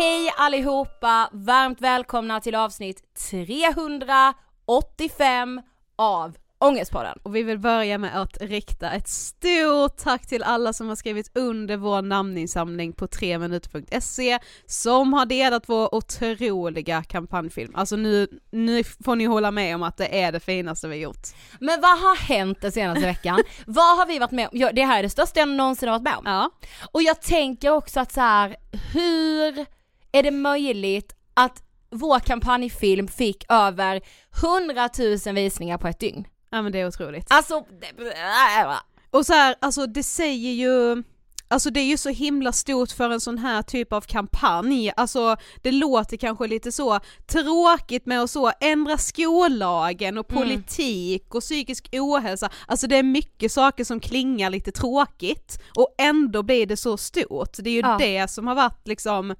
Hej allihopa! Varmt välkomna till avsnitt 385 av Ångestpodden. Och vi vill börja med att rikta ett stort tack till alla som har skrivit under vår namninsamling på 3minuter.se som har delat vår otroliga kampanjfilm. Alltså nu, nu får ni hålla med om att det är det finaste vi gjort. Men vad har hänt den senaste veckan? vad har vi varit med om? Ja, det här är det största jag någonsin har varit med om. Ja. Och jag tänker också att så här, hur är det möjligt att vår kampanjfilm fick över 100 000 visningar på ett dygn? Ja men det är otroligt. Alltså, det- Och så här, alltså det säger ju, alltså det är ju så himla stort för en sån här typ av kampanj, alltså det låter kanske lite så tråkigt med att så ändra skollagen och politik och psykisk ohälsa, alltså det är mycket saker som klingar lite tråkigt och ändå blir det så stort, det är ju Ja. det som har varit liksom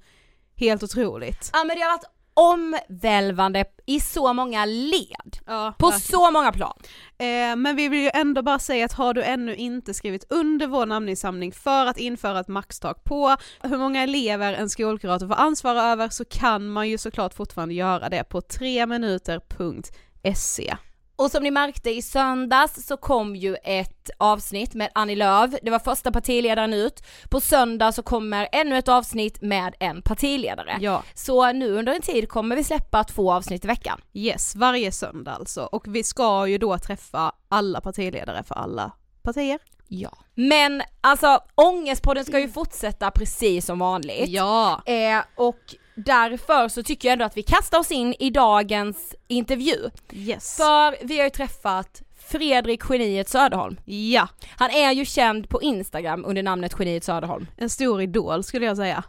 helt otroligt. Ja men det har varit omvälvande i så många led. Ja, På verkligen. så många plan. Eh, men vi vill ju ändå bara säga att har du ännu inte skrivit under vår namninsamling för att införa ett maxtak på hur många elever en skolkurator får ansvara över så kan man ju såklart fortfarande göra det på 3minuter.se. Och som ni märkte i söndags så kom ju ett avsnitt med Annie Lööf, det var första partiledaren ut. På söndag så kommer ännu ett avsnitt med en partiledare. Ja, Så nu under en tid kommer vi släppa två avsnitt i veckan. yes, varje söndag alltså. Och vi ska ju då träffa alla partiledare för alla partier. Ja. Men alltså Ångestpodden ska ju fortsätta precis som vanligt. Ja, Eh, och därför så tycker jag ändå att vi kastar oss in i dagens intervju. yes. För vi har ju träffat Fredrik Geniet Söderholm. Ja, Han är ju känd på Instagram under namnet Geniet Söderholm. en stor idol skulle jag säga.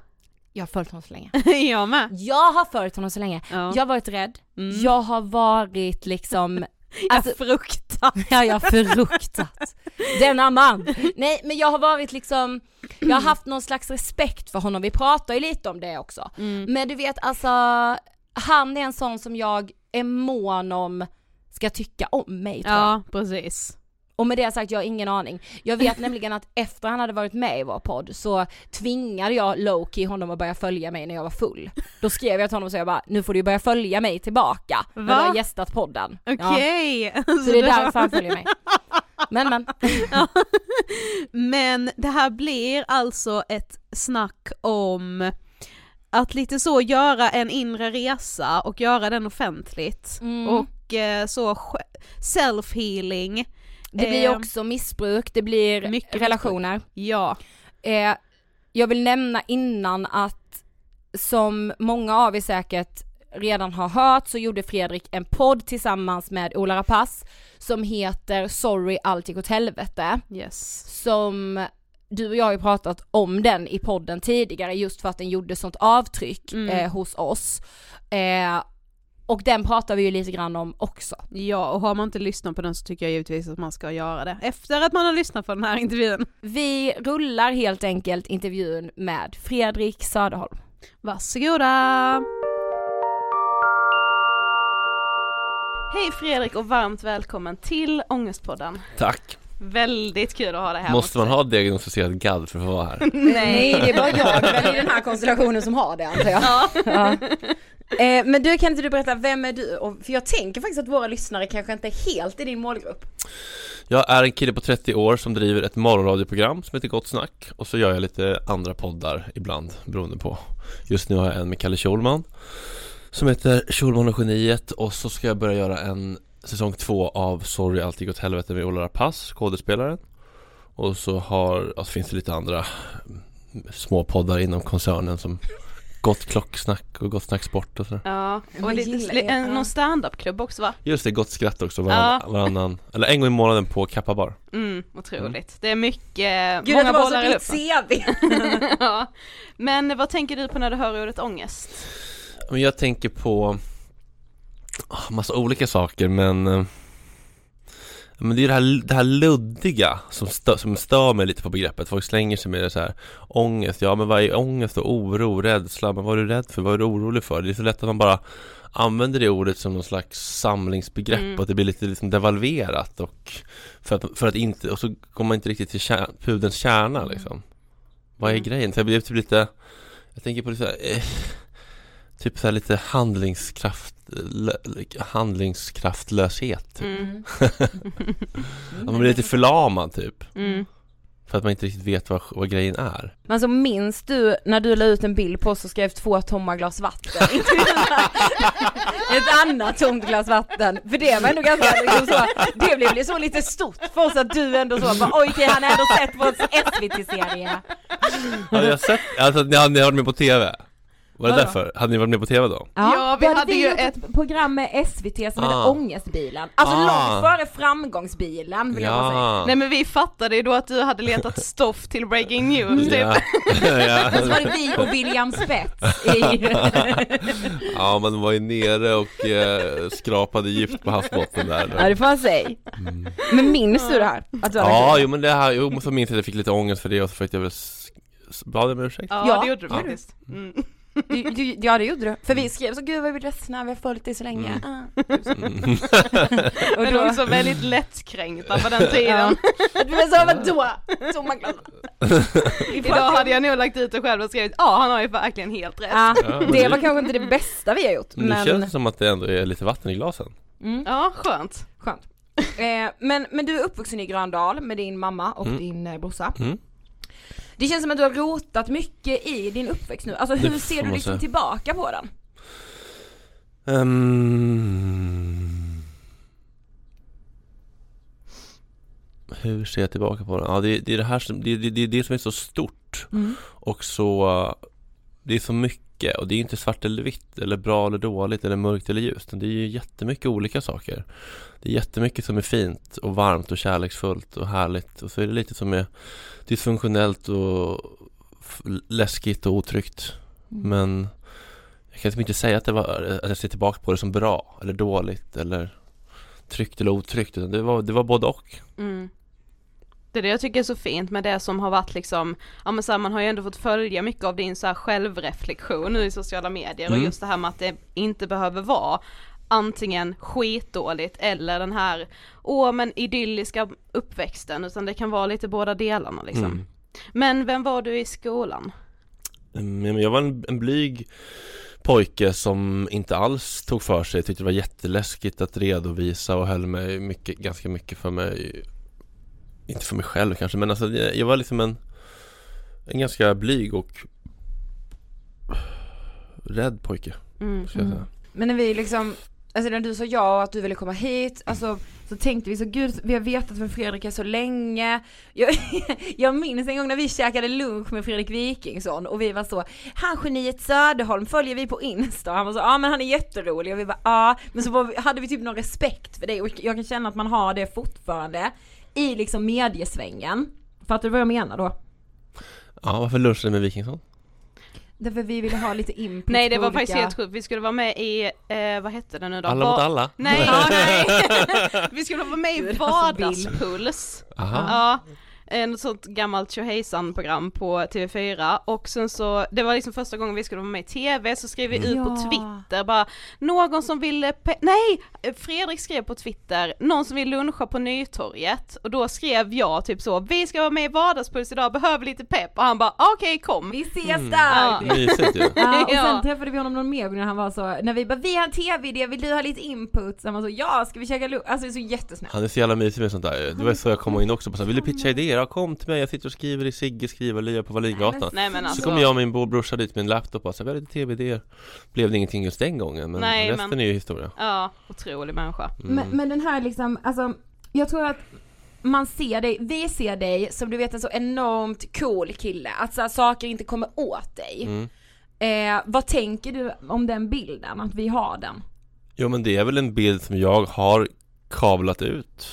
Jag har följt honom så länge. jag med. Jag har följt honom så länge. Ja. Jag har varit rädd. Mm. Jag har varit liksom Alltså- jag fruktar. Ja, jag fruktat. Denna man. Nej, men jag har varit liksom, jag har haft någon slags respekt för honom, vi pratar ju lite om det också. Mm. Men du vet alltså, han är en sån som jag är mån om ska tycka om mig tror jag. Ja, precis. Och med det sagt, jag har ingen aning. Jag vet nämligen att efter han hade varit med i vår podd så tvingade jag Loki honom att börja följa mig när jag var full. Då skrev jag till honom och jag bara, nu får du börja följa mig tillbaka när Va? du har gästat podden. Ja. Okej. Så det är därför han följer mig. Men men. Men det här blir alltså ett snack om att lite så göra en inre resa och göra den offentligt Mm. och eh, så self-healing. Det blir Eh, också missbruk, det blir mycket relationer. Ja, Eh, jag vill nämna innan att som många av er säkert redan har hört så gjorde Fredrik en podd tillsammans med Ola Rapace som heter Sorry allt gick åt helvete. yes. Som du och jag har ju pratat om den i podden tidigare just för att den gjorde sånt avtryck Mm. eh, hos oss. Eh, och den pratar vi ju lite grann om också. Ja, och har man inte lyssnat på den så tycker jag givetvis att man ska göra det efter att man har lyssnat på den här intervjun. Vi rullar helt enkelt intervjun med Fredrik Söderholm. Varsågoda! Hej Fredrik och varmt välkommen till Ångestpodden. Tack. Väldigt kul att ha dig här. Måste man ha diagnostiserad gadd för att få vara här? Nej, det är bara jag väl i den här konstellationen som har det antar jag. Ja. Eh, men du, kan inte du berätta, vem är du? Och, för jag tänker faktiskt att våra lyssnare kanske inte är helt i din målgrupp. Jag är en kille på 30 år som driver ett morgonradioprogram som heter Gott Snack och så gör jag lite andra poddar ibland beroende på. Just nu har jag en med Kalle Schulman som heter Schulman och Geniet och så ska jag börja göra en säsong två av Sorry allt gick åt helvete med Ola Rapace, skådespelaren. Och så har, ja, så finns det lite andra små poddar inom koncernen som Gott klocksnack och Gott snack sport och sådär. Ja, och lite, en, ja. någon standup-klubb också va? Just det, Gott skratt också varann, Ja. varannan, eller en gång i månaden på Kappa bar. Mm, otroligt. Det är mycket, Gud, många det var bollar så i luften. CV. ja. Men vad tänker du på när du hör ordet ångest? Men jag tänker på massa olika saker men eh, men det är det här, det här luddiga som, stö, som stör mig lite på begreppet. Folk slänger sig med det så här Ångest, ja men vad är ångest och oro, rädsla? Men vad är du rädd för? Vad är du orolig för? Det är så lätt att man bara använder det ordet som någon slags samlingsbegrepp Mm. och att det blir lite liksom devalverat och för att, för att inte, och så kommer man inte riktigt till kär, pudelns kärna liksom. Vad är Mm. grejen? Så jag blir typ lite Jag tänker på det så här, eh, Typ så lite handlingskraft lö, Handlingskraftlöshet typ. Mm. Att Man blir lite förlamad typ Mm. För att man inte riktigt vet vad, vad grejen är Men så minns du när du la ut en bild på oss och skrev två tomma glas vatten? Ett annat tomt glas vatten. För det var ändå ganska, liksom så, det blev så lite stort för oss att du ändå så bara oj okej han har ändå sett vår SVT-serie. Hade jag sett, alltså ni hade ni varit med på TV? Var det Vadå? därför? Hade ni varit med på TV då? Ja, vi hade ju gjort ett program med SVT som hette Ah. Ångestbilen. Alltså Ah. långt före framgångsbilen vill jag bara säga. Nej men vi fattade ju då att du hade letat stoff till breaking news typ. ja. ja. Och så var det vi och William Spets i... ja man var ju nere och eh, skrapade gift på havsbotten där Ja det får man säga. Men minns du det här? Att du hade Ja, jo men det här, jo så minns jag att jag fick lite ångest för det och så fick jag väl s- s- bad om ursäkt Ja, Ja. det gjorde du Ja. faktiskt. Mm. Du, du, ja det gjorde du. För vi skrev så, gud vad vi är ledsna, vi har följt dig så länge. Mm. Ah. Mm. Och Men då, också väldigt lättkränkta på den tiden. du blev så, vadå? Tomma. Idag hade jag nog lagt ut det själv och skrivit ja han har ju verkligen helt rätt. Ja, Ja, men det det- var kanske inte det bästa vi har gjort, Men men... känns det som att det ändå är lite vatten i glasen. Mm, Ja, skönt. skönt. Eh, men, men du är uppvuxen i Gröndal med din mamma och Mm. din eh, brorsa. Mm. Det känns som att du har rotat mycket i din uppväxt nu, alltså hur ser du liksom säga. tillbaka på den? Ehm. Hur ser jag tillbaka på det? Ja, det, det är det här som, det, det, det är det som är så stort och så Det är så mycket och det är inte svart eller vitt eller bra eller dåligt eller mörkt eller ljust Det är ju jättemycket olika saker. Det är jättemycket som är fint och varmt och kärleksfullt och härligt och så är det lite som är dysfunktionellt och läskigt och otryggt. Men jag kan liksom inte säga att, det var, att jag ser tillbaka på det som bra eller dåligt eller tryggt eller otryggt utan det var, det var både och. Mm. Det är det jag tycker är så fint med det som har varit liksom, ja men så här, man har ju ändå fått följa mycket av din så här självreflektion nu i sociala medier och Mm. just det här med att det inte behöver vara antingen skitdåligt eller den här, åh men idylliska uppväxten utan det kan vara lite båda delarna liksom. Mm. Men vem var du i skolan? Mm, Jag var en, en blyg pojke som inte alls tog för sig, tyckte det var jätteläskigt att redovisa och höll mig mycket, ganska mycket för mig Inte för mig själv kanske men alltså jag var liksom en En ganska blyg och Rädd pojke, Mm. säga. Men när vi liksom, alltså när du sa ja och att du ville komma hit, alltså så tänkte vi så gud, vi har vetat för Fredrik så länge. Jag, jag minns en gång när vi käkade lunch med Fredrik Wikingsson och vi var så, han geniet Söderholm följer vi på Insta, han var så, ja men han är jätterolig. Och vi bara ja, men så var hade vi typ någon respekt för det och jag kan känna att man har det fortfarande i liksom mediesvängen. Fattar du vad jag menar då? Ja, varför lunchade ni med Wikingsson? Därför vi ville ha lite input Nej det var olika... faktiskt helt sjukt, vi skulle vara med i, eh, vad hette det nu då? Alla mot alla? Nej, Ja, nej. vi skulle vara med i alltså. Vardagspuls. Aha. Ja, en sånt gammalt tjohejsan program på TV4 och sen så, det var liksom första gången vi skulle vara med i TV så skrev vi ut på. Twitter bara någon som ville, nej! Fredrik skrev på Twitter, någon som vill luncha på Nytorget och då skrev jag typ så, vi ska vara med i Vardagspuls idag, behöver lite pepp och han bara okej kom. Vi ses Mm. där! Ja. Mysigt ju Ja, och sen träffade vi honom någon mer gång när han var så, när vi bara vi har en tv-idé, vill du ha lite input? Så han var så, ja ska vi käka lunch? Alltså det är så jättesnällt. Han är så jävla mysig med sånt där Det var så jag kom in också på så vill du pitcha idéer? Ja kom till mig, jag sitter och skriver i Sigge skrivarlya på Wallingatan Nej men Så alltså, kom jag och min brorsa dit med en laptop och sa vi har lite tv-idéer Blev det ingenting just den gången men Nej, resten men- är ju historia ja, otrolig människa. Mm. Men, men den här liksom, alltså jag tror att man ser dig, vi ser dig som du vet en så enormt cool kille, att så här, saker inte kommer åt dig. Mm. Eh, vad tänker du om den bilden, att vi har den? Jo men det är väl en bild som jag har kablat ut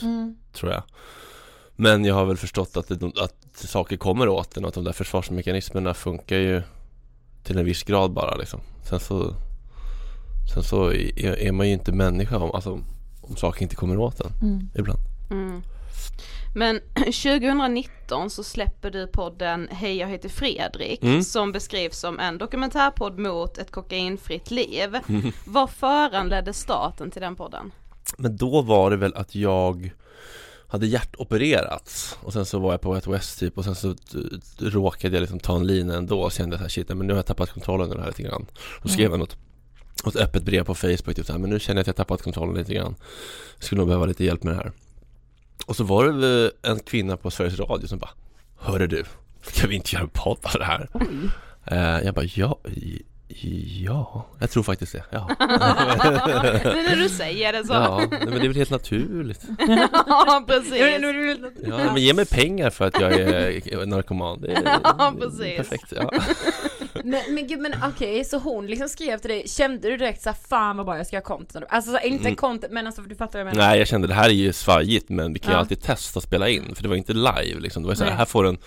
Tror jag Men jag har väl förstått att, det, att saker kommer åt en och att de där försvarsmekanismerna funkar ju Till en viss grad bara liksom Sen så Sen så är, man ju inte människa om, alltså, om saker inte kommer åt en ibland Mm. Men 2019 så släpper du podden Hej jag heter Fredrik Mm. som beskrivs som en dokumentärpodd mot ett kokainfritt liv. Mm. Vad föranledde starten till den podden? Men då var det väl att jag hade hjärtopererats och sen så var jag på ett West typ och sen så t- råkade jag liksom ta en lina ändå och kände så här shit, men nu har jag tappat kontrollen över det här lite grann. Och skrev jag något, något öppet brev på Facebook typ så här, men nu känner jag att jag tappat kontrollen lite grann. Jag skulle nog behöva lite hjälp med det här. Och så var det en kvinna på Sveriges Radio som bara Hörru du, ska vi inte göra en podd av det här? Eh, jag bara ja, ja, jag tror faktiskt det, ja. Nu när du säger det så. Ja, men det är väl helt naturligt. Ja, precis. Ja, men ge mig pengar för att jag är narkoman. Det är Ja, precis. perfekt. Ja. Men, men gud men okej, så hon liksom skrev till dig, kände du direkt såhär fan vad bra jag ska ha content? Alltså så, inte Mm. content men alltså du fattar vad jag menar? Nej, jag kände det här är ju svajigt men vi kan ju Ja. alltid testa att spela in för det var inte live liksom. Det var ju så här, får du en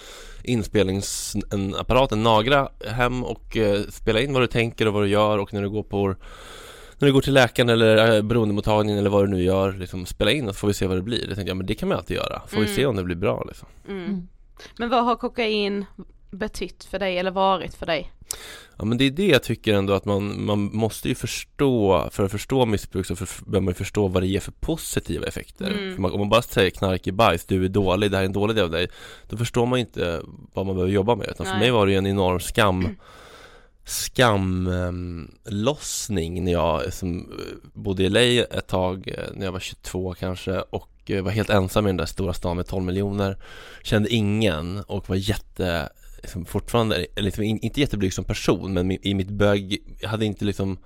inspelnings, en apparat, en Nagra hem och eh, spela in vad du tänker och vad du gör och när du går på när du går till läkaren eller eh, beroendemottagningen eller vad du nu gör, liksom spela in och så får vi se vad det blir. Jag tänkte, ja men det kan man alltid göra. Får vi Mm. se om det blir bra liksom. Mm. Men vad har kokain betytt för dig eller varit för dig? Ja men det är det jag tycker ändå att man, man måste ju förstå, för att förstå missbruk så för, behöver man ju förstå vad det ger för positiva effekter. Mm. För man, om man bara säger knark är bajs, du är dålig, det här är en dålig del av dig, då förstår man ju inte vad man behöver jobba med. Utan för mig var det ju en enorm skam skamlossning när jag som, eh, bodde i LA ett tag, eh, när jag var 22 kanske och eh, var helt ensam i den där stora stan med 12 miljoner Kände ingen och var jätte fortfarande, liksom, in- inte jätteblyg som person men i mitt bög, jag hade inte liksom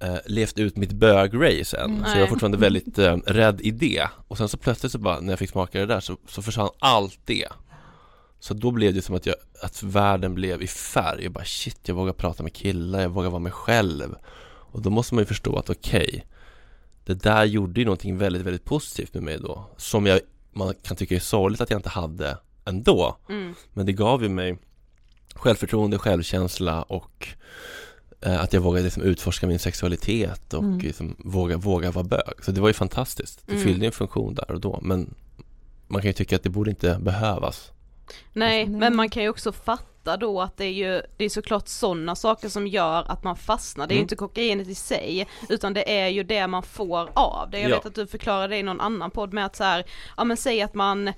eh, levt ut mitt bög-race än. Så jag var Nej. fortfarande väldigt eh, rädd i det. Och sen så plötsligt så bara, när jag fick smaka det där så, så försvann allt det. Så då blev det som att jag, att världen blev i färg. Jag bara shit, jag vågar prata med killar, jag vågar vara mig själv. Och då måste man ju förstå att okej Det där gjorde ju någonting väldigt, väldigt positivt med mig då Som jag, man kan tycka är sorgligt att jag inte hade ändå Mm. men det gav ju mig självförtroende, självkänsla och eh, att jag vågade liksom utforska min sexualitet och Mm. liksom våga, våga vara bög. Så det var ju fantastiskt. Det Mm. fyllde en funktion där och då. Men man kan ju tycka att det borde inte behövas. Nej, Nej. men man kan ju också fatta då att det är ju, det är såklart sådana saker som gör att man fastnar. Det är ju Mm. inte kokainet i sig, utan det är ju det man får av det. Jag Ja. vet att du förklarade det i någon annan podd med att så här, ja men säg att man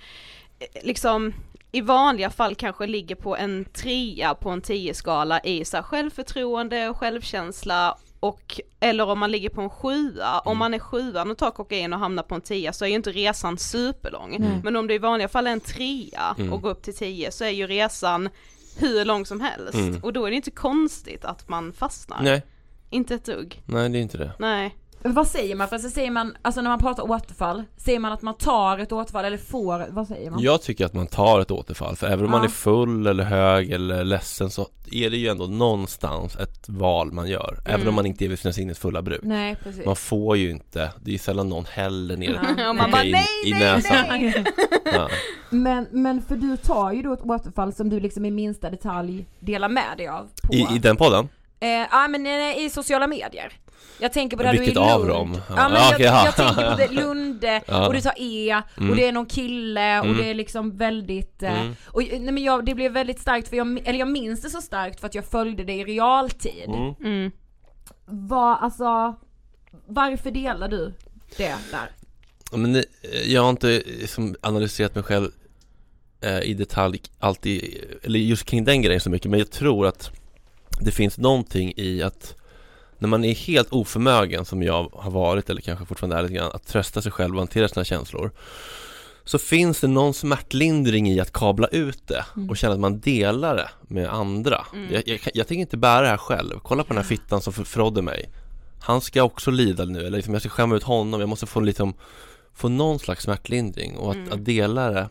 liksom i vanliga fall kanske ligger på en trea på en 10-skala i så här självförtroende och självkänsla och, eller om man ligger på en sjua, om man är sjuan och tar kokain och hamnar på en tia så är ju inte resan superlång. Nej. Men om det i vanliga fall är en trea Mm. och går upp till 10 så är ju resan hur lång som helst. Mm. Och då är det inte konstigt att man fastnar. Nej, Inte ett dugg. nej det är inte det. Nej. Vad säger man? För så säger man, alltså när man pratar återfall, säger man att man tar ett återfall eller får, vad säger man? Jag tycker att man tar ett återfall. För även om man Ja. är full eller hög eller ledsen så är det ju ändå någonstans ett val man gör. Även Mm. om man inte är vid sina sinnets fulla bruk. Nej precis. Man får ju inte, det är ju sällan någon häller ner Och man bara kokain nej, i nej, näsan. nej. Ja. Men, men för du tar ju då ett återfall som du liksom i minsta detalj delar med dig av på. I, I den podden? Eh, Ja men eh, i sociala medier. Jag tänker på där Vilket du är i av Lund. dem? Ja, Ja, men jag, ja. jag tänker på det, Lund Ja. och du tar E Mm. och det är någon kille och Mm. det är liksom väldigt eh, Mm. och nej men jag, det blev väldigt starkt för jag, eller jag minns det så starkt för att jag följde det i realtid. Mm. Mm. Vad, alltså, varför delar du det där? Men eh, jag har inte liksom analyserat mig själv eh, i detalj alltid, eller just kring den grejen så mycket men jag tror att det finns någonting i att när man är helt oförmögen som jag har varit eller kanske fortfarande är lite grann att trösta sig själv och hantera sina känslor så finns det någon smärtlindring i att kabla ut det och känna att man delar det med andra. Mm. Jag, jag, jag tänker inte bära det här själv. Kolla på den här fittan som förrådde mig. Han ska också lida nu, eller liksom jag ska skämma ut honom. Jag måste få liksom få någon slags smärtlindring och att, Mm. att dela det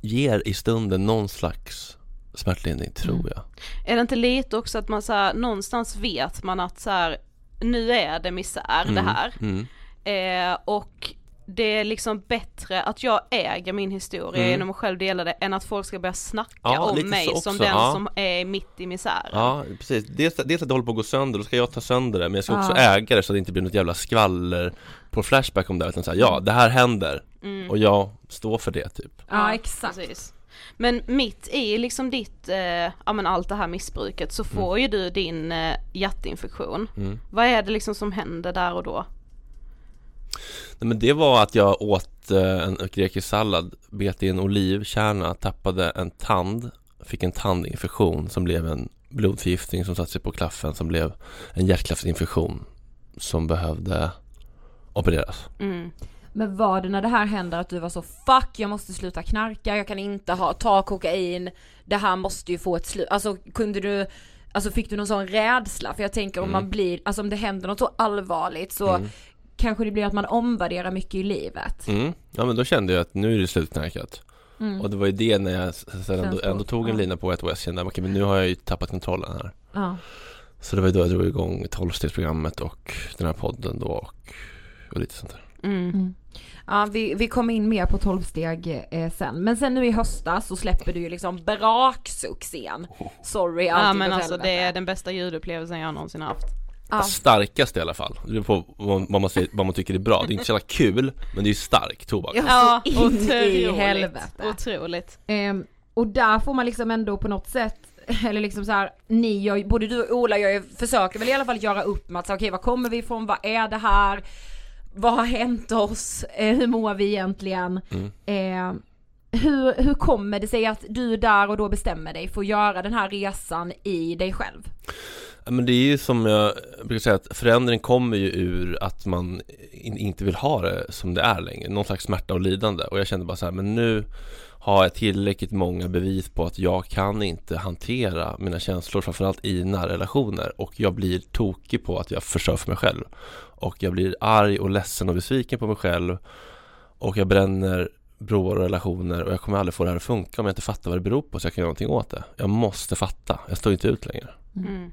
ger i stunden någon slags smärtlindring, tror Mm. jag. Är det inte lite också att man så här, någonstans vet man att så här, nu är det misär det här. Mm. Eh, och det är liksom bättre att jag äger min historia Mm. genom att själv dela det än att folk ska börja snacka Ja, om mig som också, den ja. som är mitt i misären. Ja, precis. Dels, dels att det håller på att gå sönder, då ska jag ta sönder det Men jag ska också Ja. äga det så att det inte blir något jävla skvaller på Flashback om det utan säga ja, det här händer Mm. och jag står för det typ Ja, exakt. Precis. Men mitt i liksom ditt, eh, ja men allt det här missbruket så får ju du din eh, hjärtinfektion. mm. Vad är det liksom som händer där och då? Nej, men det var att jag åt eh, en grekisk sallad, bet i en olivkärna, tappade en tand, fick en tandinfektion som blev en blodförgiftning som satte sig på klaffen som blev en hjärtklaffsinfektion som behövde opereras. Mm. Men var det när det här hände att du var så fuck jag måste sluta knarka, jag kan inte ha, ta kokain, det här måste ju få ett slut. Alltså kunde du, alltså fick du någon sån rädsla? För jag tänker om Mm. man blir, alltså om det händer något så allvarligt så Mm. kanske det blir att man omvärderar mycket i livet. Mm. Ja men då kände jag att nu är det slutknarkat Mm. Och det var ju det när jag sen ändå, ändå tog en lina på ett och jag kände okej men nu har jag ju tappat kontrollen här Ja. Så det var ju då jag drog igång tolvstegsprogrammet och den här podden då och, och lite sånt där Mm. Ja, vi, vi kommer in mer på 12 steg eh, sen. Men sen nu i höstas så släpper du ju liksom braksuccén. Sorry, allt Ja men alltså det är den bästa ljudupplevelsen jag någonsin haft. Ja. Starkaste i alla fall, det beror på vad vad man, vad man tycker är bra Det är inte så jävla kul, men det är ju stark tobak Ja, Ja, så in i otroligt. helvete. Otroligt. Ehm, och där får man liksom ändå på något sätt eller liksom så här, ni gör, både du och Ola ju, försöker väl i alla fall göra upp med att säga okej var kommer vi ifrån, vad är det här, vad har hänt oss, eh, hur mår vi egentligen? Mm. Eh, hur, hur kommer det sig att du där och då bestämmer dig för att göra den här resan i dig själv? Men det är ju som jag brukar säga att förändring kommer ju ur att man in, inte vill ha det som det är längre, någon slags smärta och lidande och jag kände bara så här, men nu har jag tillräckligt många bevis på att jag kan inte hantera mina känslor framförallt i nära relationer och jag blir tokig på att jag förstör för mig själv och jag blir arg och ledsen och besviken på mig själv och jag bränner broar och relationer och jag kommer aldrig få det här att funka om jag inte fattar vad det beror på så jag kan göra någonting åt det. Jag måste fatta, jag står inte ut längre. Mm.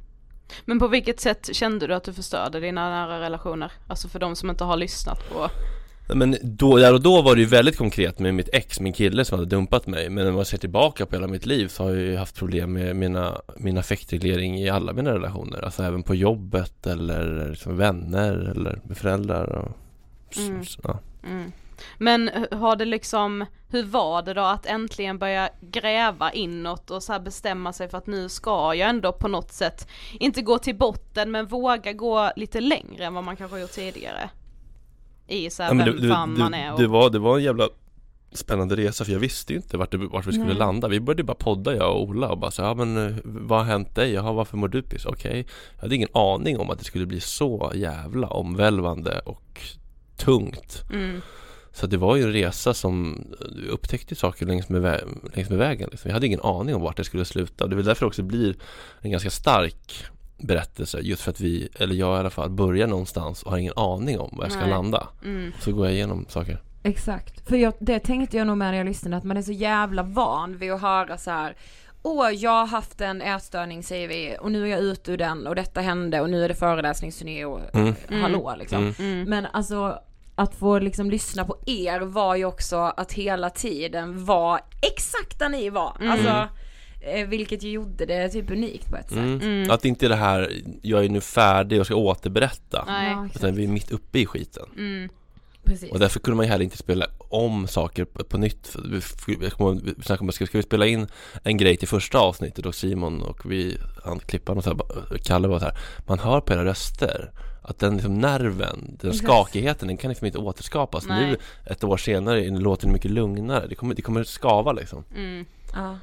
Men på vilket sätt kände du att du förstörde dina nära relationer? Alltså för de som inte har lyssnat på Men då, där och då var det ju väldigt konkret med mitt ex, min kille som hade dumpat mig Men när man ser tillbaka på hela mitt liv så har jag ju haft problem med mina, min affektreglering i alla mina relationer Alltså även på jobbet eller liksom vänner eller med föräldrar och, Mm. ja. Mm. Men har det liksom, hur var det då att äntligen börja gräva inåt och så bestämma sig för att nu ska jag ändå på något sätt, inte gå till botten men våga gå lite längre än vad man kanske gjort tidigare? I så här Ja, vem det, det, fan man är och... det, var, det var en jävla spännande resa för jag visste ju inte vart, det, vart vi skulle Nej. landa Vi började bara podda jag och Ola och bara så, ja men eh, vad har hänt dig? Jaha varför mår du piss? Okej Jag hade ingen aning om att det skulle bli så jävla omvälvande och tungt Mm. Så det var ju en resa som du upptäckte saker längs med, vä- längs med vägen liksom. Jag hade ingen aning om vart det skulle sluta Det är väl därför det också blir en ganska stark berättelse Just för att vi, eller jag i alla fall, börjar någonstans och har ingen aning om var jag ska Nej. landa Mm. Så går jag igenom saker Exakt, för jag, det tänkte jag nog med när jag lyssnade att man är så jävla van vid att höra så här. Åh, jag har haft en ätstörning säger vi och nu är jag ute ur den och detta hände och nu är det föreläsningsturné och Mm. hallå liksom. Mm. Mm. Men alltså att få liksom lyssna på er var ju också att hela tiden var exakt där ni var. Mm. Alltså, eh, vilket ju gjorde det typ unikt på ett sätt. Mm. Mm. Att inte det här, jag är nu färdig och ska återberätta Nej. Utan vi är mitt uppe i skiten Mm. Precis. Och därför kunde man ju heller inte spela om saker på, nytt vi- Jag kommer ihåg, vi snackade om, ska, ska vi spela in en grej till första avsnittet och Simon och vi, han klipparen och så här, Kalle var så här Man hör på era röster att den liksom nerven, den Exakt. skakigheten, den kan liksom inte återskapas Nej. Nu, ett år senare, låter det mycket lugnare Det kommer, det kommer skava liksom Mm. Ja.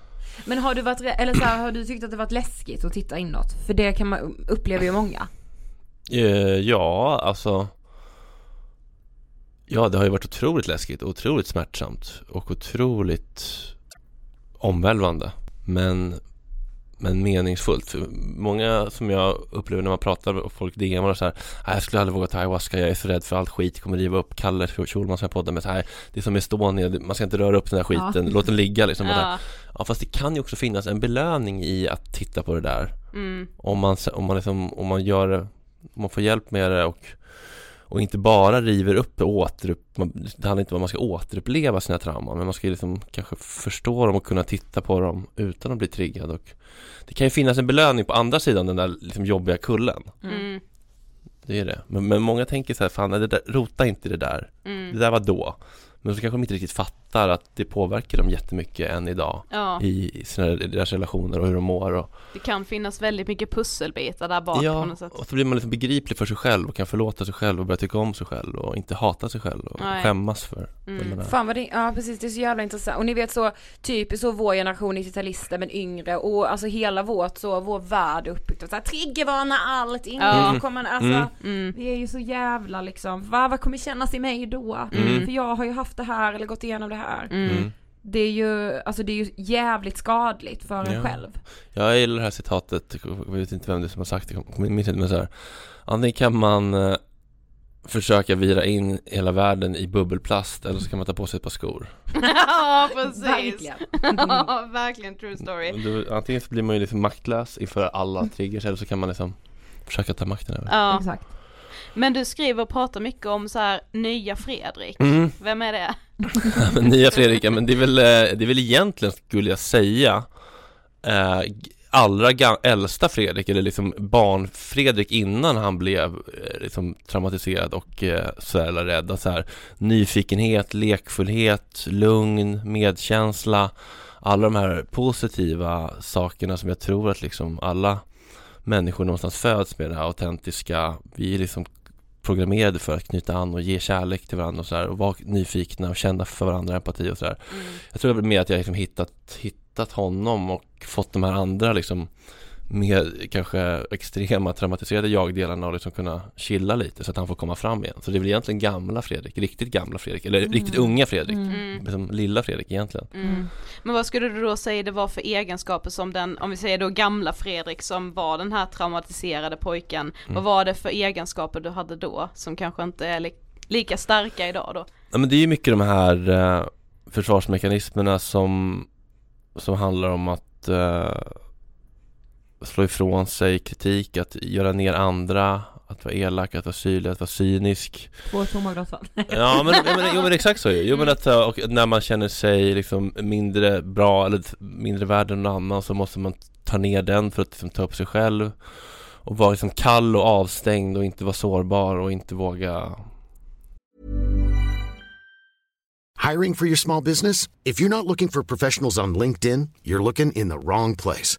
Men har du varit, eller så här, har du tyckt att det varit läskigt att titta inåt? För det kan man, upplever ju många. Eh, Ja, alltså Ja, det har ju varit otroligt läskigt och otroligt smärtsamt och otroligt omvälvande men, men meningsfullt. För många som jag upplever när man pratar och folk DMar och så här "Nej, Jag skulle aldrig våga ta ayahuasca, jag är så rädd för allt skit kommer riva upp Kalle Schulman som jag poddar med så här, Det är som Estonia, man ska inte röra upp den här skiten, Ja. låt den ligga liksom här. Ja. Ja fast det kan ju också finnas en belöning i att titta på det där Mm. om man, om man, liksom, om man gör om man får hjälp med det och, och inte bara river upp och återupp, man, det handlar inte om att man ska återuppleva sina trauman men man ska liksom kanske förstå dem och kunna titta på dem utan att bli triggad och det kan ju finnas en belöning på andra sidan den där liksom jobbiga kullen. Mm. det är det, men, men många tänker så här, fan det där, rota inte det där, Mm. det där var då. Men så kanske de inte riktigt fattar att det påverkar dem jättemycket än idag Ja, i sina, deras relationer och hur de mår och det kan finnas väldigt mycket pusselbitar där bak på Ja, något sätt. och så blir man liksom begriplig för sig själv och kan förlåta sig själv och börja tycka om sig själv och inte hata sig själv och Nej. skämmas för Mm. Fan vad det, ja precis det är så jävla intressant och ni vet så typiskt så vår generation 90-talister men yngre och alltså hela vårt så, vår värld är uppbyggd och så här triggervarna allt, ingen Ja. kommer, alltså Mm. Mm. vi är ju så jävla liksom, vad, vad kommer kännas i mig då? Mm. För jag har ju haft det här eller gått igenom det här. Mm. Mm. Det är ju, alltså det är ju jävligt skadligt för en Ja. själv. Jag gillar det här citatet, jag vet inte vem det är som har sagt det, jag minns inte men så här. Antingen kan man eh, försöka vira in hela världen i bubbelplast eller så kan man ta på sig ett par skor. ja, precis. Verkligen. ja, verkligen true story. Då, antingen så blir man ju liksom maktlös inför alla triggers eller så kan man liksom försöka ta makten över. Ja, Exakt. Men du skriver och pratar mycket om så här nya Fredrik. Mm. Vem är det? Men nya Fredrika, men det är väl, eh, det är väl egentligen skulle jag säga eh, allra äldsta Fredrik, eller liksom barn-Fredrik innan han blev eh, liksom traumatiserad och eh, så jävla rädd. Så här, nyfikenhet, lekfullhet, lugn, medkänsla alla de här positiva sakerna som jag tror att liksom alla människor någonstans föds med det här autentiska. Vi är liksom programmerade för att knyta an och ge kärlek till varandra och sådär och vara nyfikna och känna för varandra, empati och sådär. Mm. Jag tror det är mer att jag liksom hittat, hittat honom och fått de här andra liksom mer kanske extrema traumatiserade jag-delarna och liksom kunna chilla lite så att han får komma fram igen. Så det är väl egentligen gamla Fredrik, riktigt gamla Fredrik, eller riktigt unga Fredrik, Mm. liksom lilla Fredrik egentligen. Mm. Men vad skulle du då säga det var för egenskaper som den, om vi säger då gamla Fredrik som var den här traumatiserade pojken, Mm. vad var det för egenskaper du hade då som kanske inte är li- lika starka idag då? Ja men det är ju mycket de här eh, försvarsmekanismerna som, som handlar om att eh, slå ifrån sig kritik, att göra ner andra, att vara elak, att vara syrlig, att vara cynisk. Två tomma glas. Ja men, men, jo, men exakt så ju. Jo men att, eh, och när man känner sig liksom mindre bra eller mindre värd än någon annan så måste man ta ner den för att liksom, ta upp sig själv och vara liksom kall och avstängd och inte vara sårbar och inte våga Hiring for your small business? If you're not looking for professionals on LinkedIn, you're looking in the wrong place.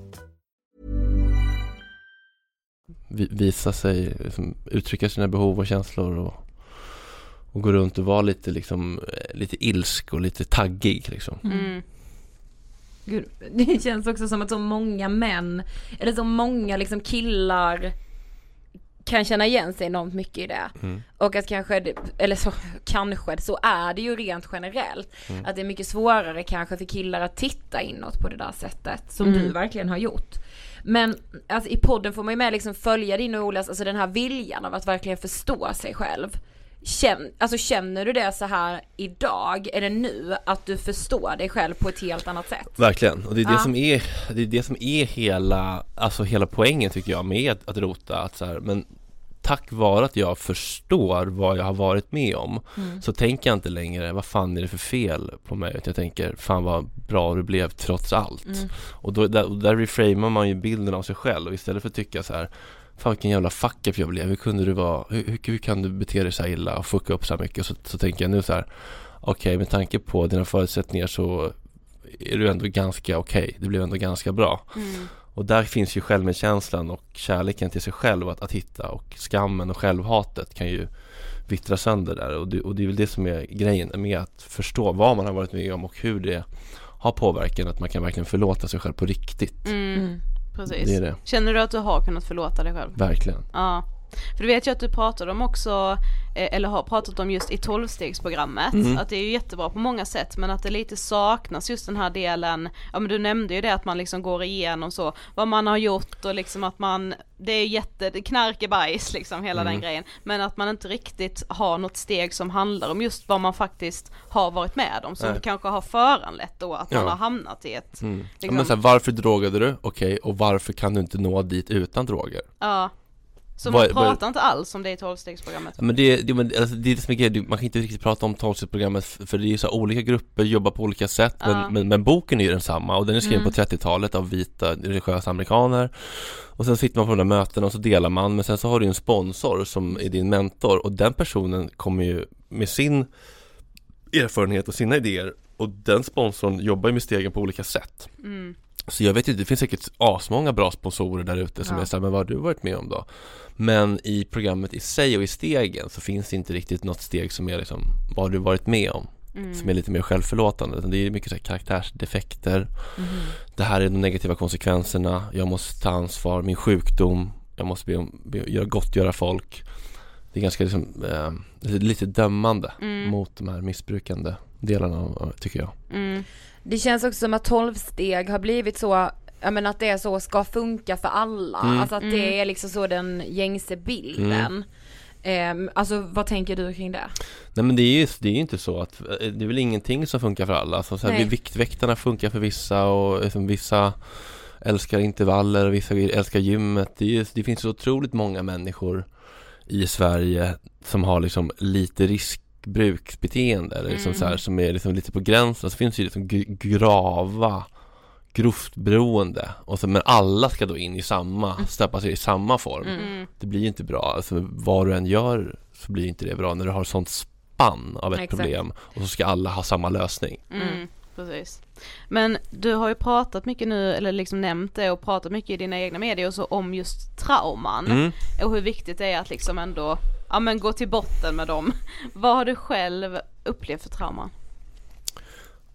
visa sig, liksom, uttrycka sina behov och känslor och, och gå runt och vara lite liksom, eh, lite ilsk och lite taggig liksom. Mm. Gud, det känns också som att så många män, eller så många liksom killar kan känna igen sig enormt mycket i det. Mm. Och att kanske, eller så, kanske, så är det ju rent generellt. Mm. Att det är mycket svårare kanske för killar att titta inåt på det där sättet. Som Mm. du verkligen har gjort. Men alltså, i podden får man ju med liksom följa din och Olas, alltså den här viljan av att verkligen förstå sig själv. Känn, alltså känner du det så här idag, eller nu, att du förstår dig själv på ett helt annat sätt? Verkligen, och det är det Ja. som är, det är det som är hela, alltså hela poängen tycker jag med att, att rota, att så här, men tack vare att jag förstår vad jag har varit med om Mm. så tänker jag inte längre, vad fan är det för fel på mig? Utan jag tänker, fan vad bra det blev trots allt. Mm. Och då, där, och där reframar man ju bilden av sig själv och istället för att tycka så här Fan vilken jävla fuck jag blev, hur kunde du vara, hur, hur, hur kan du bete dig så här illa och fucka upp så här mycket? Så, så tänker jag nu så här Okej, med tanke på dina förutsättningar så är du ändå ganska okej, det blev ändå ganska bra. Mm. Och där finns ju självmedkänslan och kärleken till sig själv att, att hitta och skammen och självhatet kan ju vittra sönder där och det, och det är väl det som är grejen med att förstå vad man har varit med om och hur det har påverkat att man kan verkligen förlåta sig själv på riktigt. Mm. Precis. Det är det. Känner du att du har kunnat förlåta dig själv? Verkligen. Ja. För du vet ju att du pratade om också, eh, eller har pratat om just i tolvstegsprogrammet, Mm. att det är ju jättebra på många sätt men att det lite saknas just den här delen, ja men du nämnde ju det att man liksom går igenom så, vad man har gjort och liksom att man, det är jätte, knark är bajs liksom hela Mm. den grejen, men att man inte riktigt har något steg som handlar om just vad man faktiskt har varit med om, som kanske har föranlett då att man Ja. har hamnat i ett, Mm. Ja, liksom, men så här, varför drogade du? Okej, och varför kan du inte nå dit utan droger? ja. Så Vad- man vad- pratar inte alls om det i tolvstegsprogrammet. Men det, det, men, alltså, det är det som är grejen, man kan inte riktigt prata om tolvstegsprogrammet för det är ju så här, olika grupper jobbar på olika sätt men, men, men boken är ju densamma och den är skriven Mm. på 30-talet av vita religiösa amerikaner Och sen sitter man på de där mötena och så delar man men sen så har du en sponsor som är din mentor och den personen kommer ju med sin erfarenhet och sina idéer och den sponsorn jobbar ju med stegen på olika sätt. Mm. Så jag vet inte, det finns säkert asmånga bra sponsorer där ute som Ja. är såhär, men vad har du varit med om då? Men i programmet i sig och i stegen så finns det inte riktigt något steg som är liksom, vad har du varit med om? Mm. Som är lite mer självförlåtande, det är mycket så här karaktärsdefekter Mhm. Det här är de negativa konsekvenserna, jag måste ta ansvar, min sjukdom, jag måste be om, be, göra gottgöra folk Det är ganska liksom, eh, lite dömande Mm. mot de här missbrukande delarna tycker jag Mm. Det känns också som att 12 steg har blivit så, ja men att det är så ska funka för alla. Mm. Alltså att Mm. det är liksom så den gängse bilden. Ehm, alltså vad tänker du kring det? Nej men det är ju det är inte så att, eh, det är väl ingenting som funkar för alla. Alltså, så här, viktväktarna funkar för vissa och liksom, vissa älskar intervaller och vissa älskar gymmet. Det, är, ju- det finns så otroligt många människor i Sverige som har liksom lite riskbruksbeteende eller liksom Mm. så här, som är liksom lite på gränsen. Så finns det ju liksom grava grovt beroende och så, men alla ska då in i samma, stöpas i samma form. Mm. Det blir ju inte bra, alltså vad du än gör så blir inte det bra när du har sånt spann av ett Exakt. problem och så ska alla ha samma lösning. Mm. Precis. Men du har ju pratat mycket nu, eller liksom nämnt det och pratat mycket i dina egna medier och så om just trauman. Mm. Och hur viktigt det är att liksom ändå, ja men gå till botten med dem. Vad har du själv upplevt för trauman?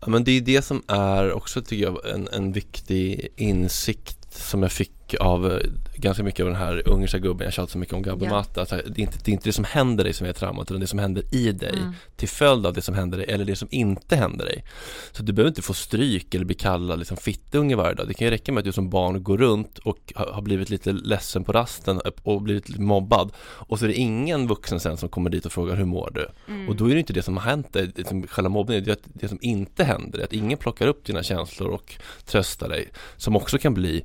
Ja, men det är det som är också tycker jag en, en viktig insikt som jag fick av eh, ganska mycket av den här ungerska gubben jag tjatar så mycket om Gabby. Matta. Alltså, det, är inte, det är inte det som händer dig som är traumat utan det som händer i dig Mm. till följd av det som händer dig eller det som inte händer dig. Så du behöver inte få stryk eller bli kallad liksom fittunge varje dag. Det kan ju räcka med att du som barn går runt och har blivit lite ledsen på rasten och blivit lite mobbad och så är det ingen vuxen sen som kommer dit och frågar hur mår du? Mm. Och då är det inte det som har hänt dig, det som själva mobbningen, det är det som inte händer, att ingen plockar upp dina känslor och tröstar dig, som också kan bli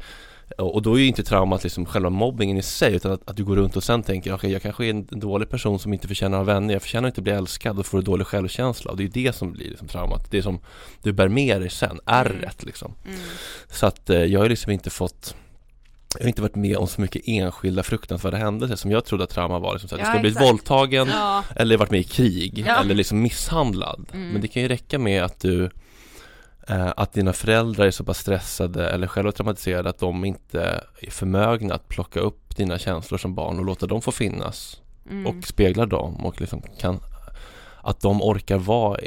och då är ju inte traumat liksom själva mobbningen i sig utan att, att du går runt och sen tänker okej jag kanske är en dålig person som inte förtjänar att ha vänner, jag förtjänar inte att bli älskad och får du dålig självkänsla och det är ju det som blir liksom traumat, det som du bär med dig sen, ärret liksom. Mm. Så att eh, jag har liksom inte fått jag har inte varit med om så mycket enskilda fruktansvärda händelser som jag trodde att trauma var liksom så här, Ja, Du ska ha blivit våldtagen Ja. eller varit med i krig Ja. eller liksom misshandlad. Mm. Men det kan ju räcka med att du att dina föräldrar är så pass stressade eller själva traumatiserade att de inte är förmögna att plocka upp dina känslor som barn och låta dem få finnas Mm. och spegla dem och liksom kan att de orkar vara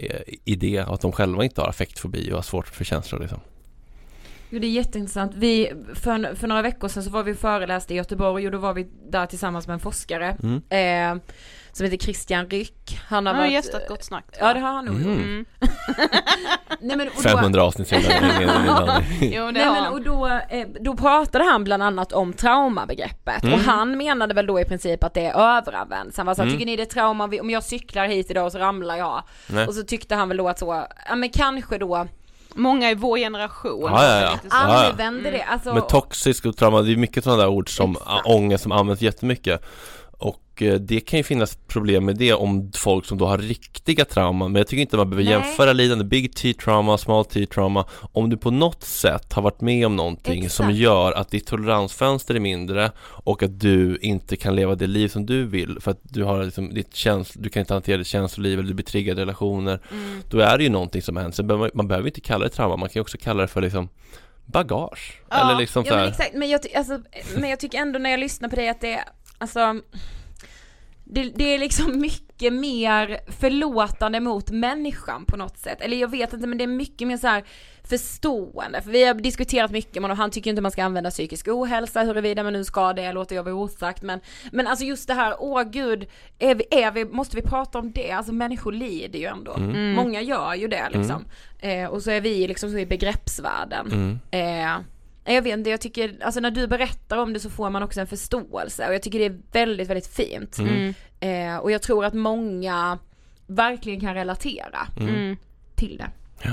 i, det och att de själva inte har affektfobi och har svårt för känslor liksom. Jo det är jätteintressant. Vi, för, för några veckor sedan så var vi föreläste i Göteborg och då var vi där tillsammans med en forskare Mm. eh, som heter Christian Ryck. Han har Han har varit, gästat Gott Snack. Ja det har han nog Mm. Mm. Nej men och då, 500 avsnitt senare. Jo Nej har men och då, eh, då pratade han bland annat om traumabegreppet Mm. och han menade väl då i princip att det är överanvänt. Så Han var så här, Mm. tycker ni det är trauma om jag cyklar hit idag och så ramlar jag? Nej. Och så tyckte han väl då att så, ja men kanske då Många i vår generation Ja, ja, ja. så. Ja, ja. använder det, alltså Men toxisk och trauma, det är mycket sådana där ord som Exakt. ångest som används jättemycket Och eh, det kan ju finnas problem med det om folk som då har riktiga trauman Men jag tycker inte man behöver Nej. jämföra lidande Big T-trauma, small T-trauma Om du på något sätt har varit med om någonting som Exakt. gör att ditt toleransfönster är mindre Och att du inte kan leva det liv som du vill För att du har liksom ditt känsl- du kan inte hantera ditt känsloliv eller du blir triggad i relationer Mm. Då är det ju någonting som händer, Sen man, man behöver inte kalla det trauma, man kan ju också kalla det för liksom bagage Ja, Eller liksom Ja så men här. exakt, men jag, alltså, men jag tycker ändå när jag lyssnar på dig att det, alltså det, det är liksom mycket mer förlåtande mot människan på något sätt. Eller jag vet inte men det är mycket mer så här förstående. För vi har diskuterat mycket honom, han tycker inte man ska använda psykisk ohälsa, huruvida man nu ska det låter jag vara osagt. Men, men alltså just det här, åh gud, är vi, är vi, måste vi prata om det? Alltså människor lider ju ändå. Mm. Många gör ju det liksom. Eh, och så är vi liksom så i begreppsvärlden. Mm. Eh, jag vet inte, jag tycker, alltså när du berättar om det så får man också en förståelse och jag tycker det är väldigt, väldigt fint. Mm. Eh, och jag tror att många verkligen kan relatera Mm. till det. Ja.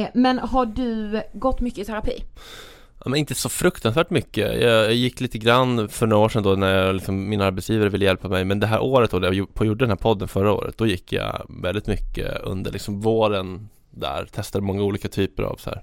Eh, men har du gått mycket i terapi? Ja, men inte så fruktansvärt mycket. Jag, jag gick lite grann för några år sedan då när jag, liksom, min arbetsgivare ville hjälpa mig Men det här året då, jag gjorde den här podden förra året Då gick jag väldigt mycket under liksom våren där Testade många olika typer av så här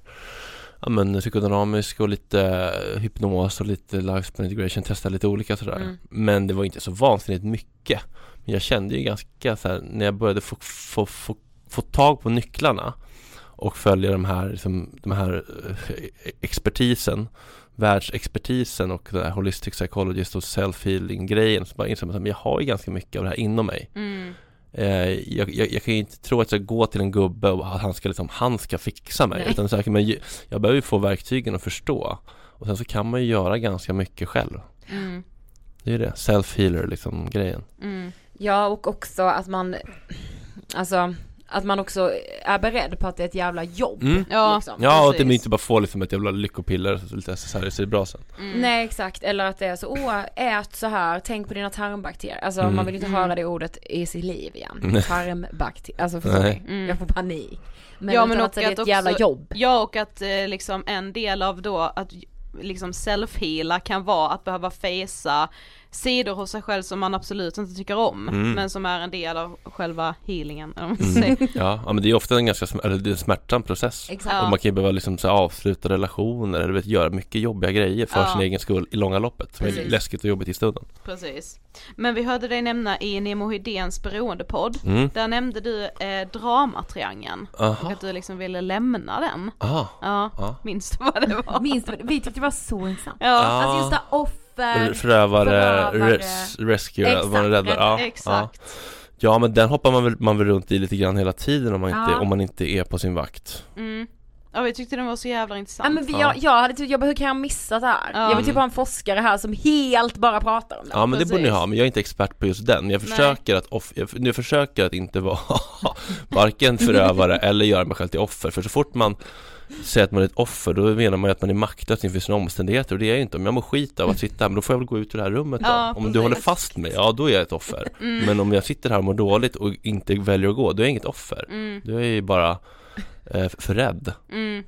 Ja men psykodynamisk och lite hypnos och lite lifespan integration Testade lite olika sådär Mm. Men det var inte så vansinnigt mycket Men jag kände ju ganska så här, när jag började få, få, få få tag på nycklarna och följa de här, liksom, de här eh, expertisen världsexpertisen och det här holistic psychologist och self-healing grejen så bara insåg man att jag har ju ganska mycket av det här inom mig Mm. Eh, jag, jag, jag kan ju inte tro att jag ska gå till en gubbe och att han ska liksom, han ska fixa mig Nej. utan så här, men jag behöver ju få verktygen att förstå och sen så kan man ju göra ganska mycket själv Mm. Det är ju det, self-healer liksom grejen Mm. Ja och också att man, alltså att man också är beredd på att det är ett jävla jobb. Mm. Ja. Liksom. Ja, och att det inte bara får liksom ett jävla lyckopiller så lite så här, så är det bra sen Mm. Nej exakt, eller att det är så, åh ät så här, tänk på dina tarmbakterier. Alltså Mm. man vill inte Mm. höra det ordet i sitt liv igen. Nej. Tarmbakterier, alltså förstår Nej. ni? Mm. Jag får panik. Men, Ja, men och att det är att ett jävla också- jobb. Ja och att eh, liksom en del av då att liksom self-heala kan vara att behöva facea sidor hos sig själv som man absolut inte tycker om Mm. men som är en del av själva healingen. Om man Mm. säger. Ja, ja men det är ofta en ganska sm- eller det är en smärtsam process Exakt. Och man kan ju behöva liksom så här, avsluta relationer eller du vet, göra mycket jobbiga grejer för Ja. sin egen skull i långa loppet som är läskigt och jobbigt i stunden Precis. Men vi hörde dig nämna i Nemo Hedéns beroendepodd, mm. där nämnde du eh, dramatriangeln och Aha, att du liksom ville lämna den. aha, Ja, ja minns du vad det var? Minst, vi tyckte det var så intressant. Ja, Alltså just det här offer, Förövare, förövare. res, rescue, Exakt, man är räddare ja, ja. exakt. ja men den hoppar man väl, man väl runt i lite grann hela tiden om man inte, Ja. om man inte är på sin vakt Mm. Ja vi tyckte den var så jävla intressant. Ja men vi, Ja. jag, jag hade typ, jag bara, hur kan jag missa det här? Ja. Jag vill typ ha en forskare här som helt bara pratar om det. Ja men det borde ni precis. ha, men jag är inte expert på just den Jag Nej. försöker att, off- jag, jag försöker att inte vara varken förövare eller göra mig själv till offer För så fort man säger att man är ett offer då menar man ju att man är maktlös inför sina omständigheter och det är jag ju inte. Om jag mår skit av att sitta här, men då får jag väl gå ut ur det här rummet då. Ja, Om du håller fast mig, ja då är jag ett offer. Men om jag sitter här och mår dåligt och inte väljer att gå, då är jag inget offer. Mm, Då är jag ju bara eh, för rädd mm,